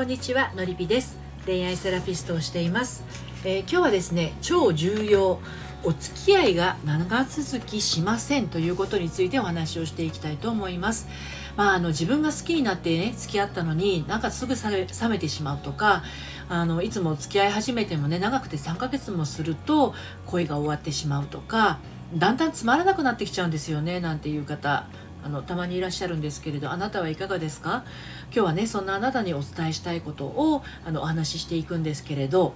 こんにちはのりぴです。恋愛セラピストをしています、えー、今日はですね超重要。お付き合いが長続きしませんということについてお話をしていきたいと思います。まあ、あの自分が好きになってね付き合ったのになんかすぐ冷めてしまうとかあのいつも付き合い始めてもね長くて3ヶ月もすると恋が終わってしまうとかだんだんつまらなくなってきちゃうんですよねなんていう方。あのたまにいらっしゃるんですけれどあなたはいかがですか？今日はねそんなあなたにお伝えしたいことをあのお話ししていくんですけれど、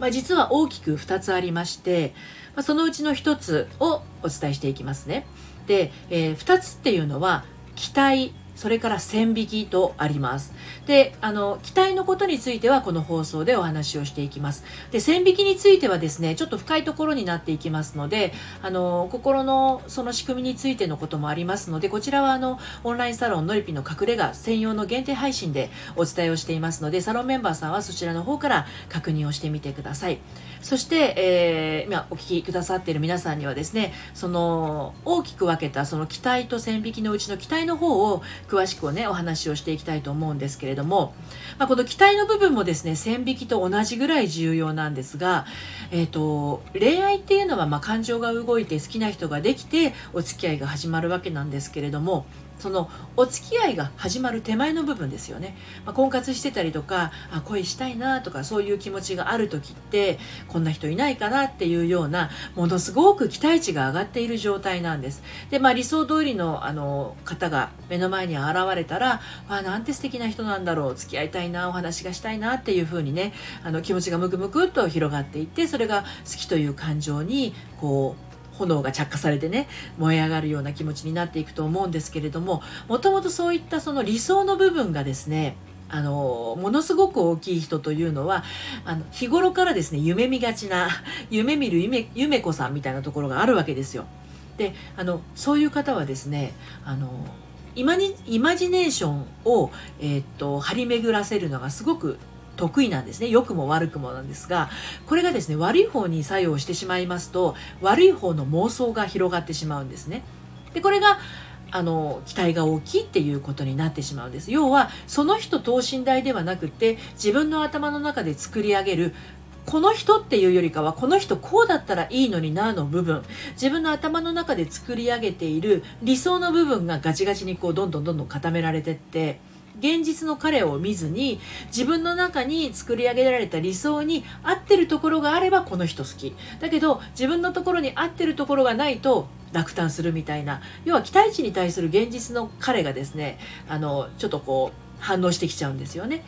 まあ、実は大きく2つありまして、まあ、そのうちの1つをお伝えしていきますね。で、えー、2つっていうのは期待それから線引きとあります。で、あの、期待のことについてはこの放送でお話をしていきます。で、線引きについてはですね、ちょっと深いところになっていきますので、あの、心のその仕組みについてのこともありますので、こちらはあの、オンラインサロンのりぴの隠れ家専用の限定配信でお伝えをしていますので、サロンメンバーさんはそちらの方から確認をしてみてください。そして、えー、今お聞きくださっている皆さんにはですね、その大きく分けたその期待と線引きのうちの期待の方を詳しくね、お話をしていきたいと思うんですけれども、まあ、この期待の部分もですね、線引きと同じぐらい重要なんですが、えっ、ー、と、恋愛っていうのはま感情が動いて好きな人ができてお付き合いが始まるわけなんですけれども、そのお付き合いが始まる手前の部分ですよね、まあ、婚活してたりとかあ恋したいなとかそういう気持ちがある時ってこんな人いないかなっていうようなものすごく期待値が上がっている状態なんです。で、まあ、理想通りのあの方が目の前に現れたらあなんて素敵な人なんだろう付き合いたいなお話がしたいなっていう風にねあの気持ちがムクムクっと広がっていってそれが好きという感情にこう炎が着火されてね燃え上がるような気持ちになっていくと思うんですけれどももともとそういったその理想の部分がですねあのものすごく大きい人というのはあの日頃からですね夢見がちな夢見る夢夢子さんみたいなところがあるわけですよ。であのそういう方はですねあのイマイマジネーションを、えー、っと張り巡らせるのがすごく得意なんですね。良くも悪くもなんですがこれがですね悪い方に作用してしまいますと悪い方の妄想が広がってしまうんですね。でこれがあの期待が大きいっていうことになってしまうんです。要はその人等身大ではなくて自分の頭の中で作り上げるこの人っていうよりかはこの人こうだったらいいのになの部分自分の頭の中で作り上げている理想の部分がガチガチにこうどんどんどんどん固められてって現実の彼を見ずに自分の中に作り上げられた理想に合ってるところがあればこの人好きだけど自分のところに合ってるところがないと落胆するみたいな要は期待値に対する現実の彼がですねあのちょっとこう反応してきちゃうんですよね。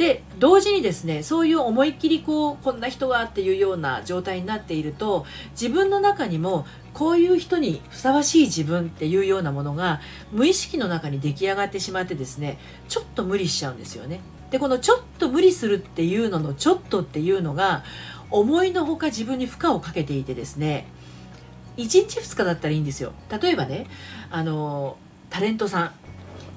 で同時にですねそういう思いっきりこうこんな人がっていうような状態になっていると自分の中にもこういう人にふさわしい自分っていうようなものが無意識の中に出来上がってしまってですねちょっと無理しちゃうんですよね。でこのちょっと無理するっていうののちょっとっていうのが思いのほか自分に負荷をかけていてですね1日2日だったらいいんですよ例えばねあのタレントさん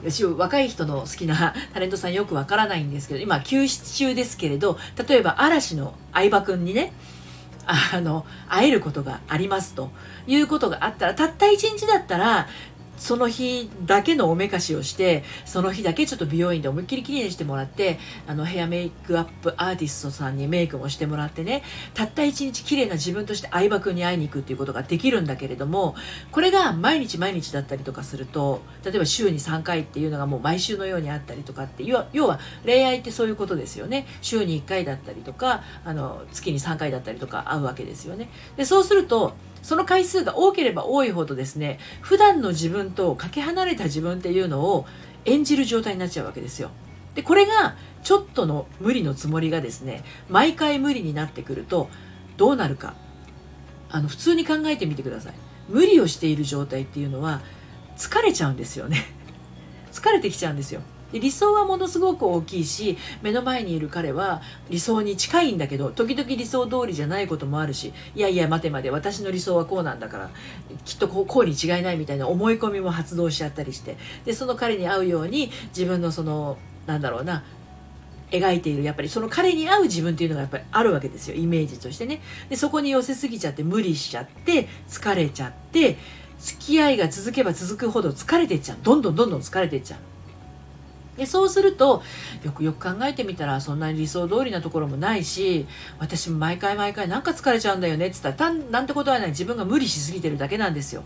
私若い人の好きな タレントさんよくわからないんですけど今休止中ですけれど例えば嵐の相葉君にねあの会えることがありますということがあったらたった1日だったらその日だけのおめかしをしてその日だけちょっと美容院で思いっきりきれいにしてもらってあのヘアメイクアップアーティストさんにメイクもしてもらってねたった一日綺麗な自分として相葉君に会いに行くっていうことができるんだけれどもこれが毎日毎日だったりとかすると例えば週に3回っていうのがもう毎週のようにあったりとかって要は恋愛ってそういうことですよね。週に1回だったりとかあの月に3回だったりとか会うわけですよね。でそうするとその回数が多ければ多いほどですね普段の自分とかけ離れた自分っていうのを演じる状態になっちゃうわけですよ。でこれがちょっとの無理のつもりがですね毎回無理になってくるとどうなるか。あの普通に考えてみてください。無理をしている状態っていうのは疲れちゃうんですよね。疲れてきちゃうんですよ。理想はものすごく大きいし目の前にいる彼は理想に近いんだけど時々理想通りじゃないこともあるしいやいや待て待て私の理想はこうなんだからきっとこうこうに違いないみたいな思い込みも発動しちゃったりしてでその彼に合うように自分のそのなんだろうな描いているやっぱりその彼に合う自分っていうのがやっぱりあるわけですよイメージとしてね。でそこに寄せすぎちゃって無理しちゃって疲れちゃって付き合いが続けば続くほど疲れてっちゃう。どんどんどんどん疲れてっちゃう。でそうするとよくよく考えてみたらそんなに理想通りなところもないし私も毎回毎回なんか疲れちゃうんだよねって言ったらたなんてことはない。自分が無理しすぎてるだけなんですよ。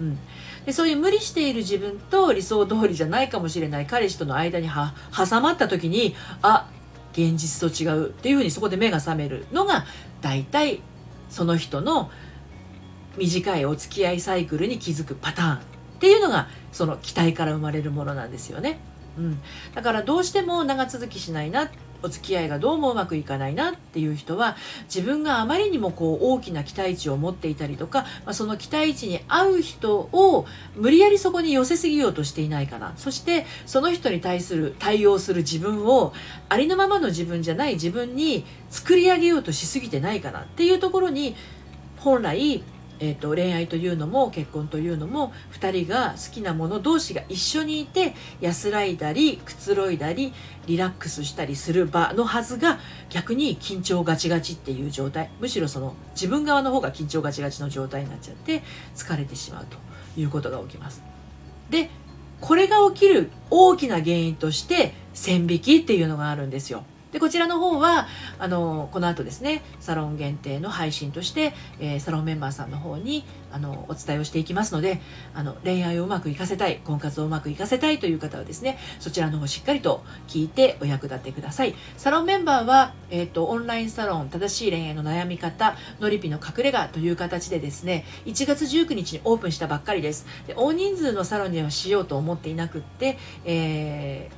うん、でそういう無理している自分と理想通りじゃないかもしれない。彼氏との間には挟まった時にあ現実と違う。っていうふうにそこで目が覚めるのが大体その人の短いお付き合いサイクルに気づくパターン。っていうのがその期待から生まれるものなんですよね。うん、だからどうしても長続きしないなお付き合いがどうもうまくいかないなっていう人は自分があまりにもこう大きな期待値を持っていたりとか、まあ、その期待値に合う人を無理やりそこに寄せすぎようとしていないかな。そしてその人に対する対応する自分をありのままの自分じゃない自分に作り上げようとしすぎてないかなっていうところに本来えーと、恋愛というのも結婚というのも2人が好きなもの同士が一緒にいて安らいだりくつろいだりリラックスしたりする場のはずが逆に緊張ガチガチっていう状態むしろその自分側の方が緊張ガチガチの状態になっちゃって疲れてしまうということが起きます。でこれが起きる大きな原因として線引きっていうのがあるんですよ。でこちらの方はあのこの後ですねサロン限定の配信として、えー、サロンメンバーさんの方にあのお伝えをしていきますのであの恋愛をうまくいかせたい婚活をうまくいかせたいという方はですねそちらの方しっかりと聞いてお役立てください。サロンメンバーは、えーと、オンラインサロン正しい恋愛の悩み方のりぴの隠れ家という形でですね1月19日にオープンしたばっかりです。で大人数のサロンにはしようと思っていなくって、え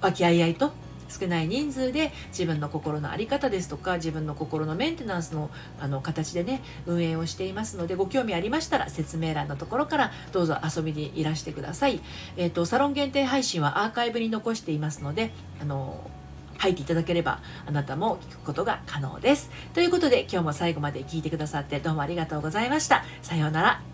ー、和気あいあいと少ない人数で自分の心の在り方ですとか自分の心のメンテナンスのあの形でね運営をしていますのでご興味ありましたら説明欄のところからどうぞ遊びにいらしてください、えーと、サロン限定配信はアーカイブに残していますのであの入っていただければあなたも聞くことが可能です。ということで今日も最後まで聞いてくださってどうもありがとうございました。さようなら。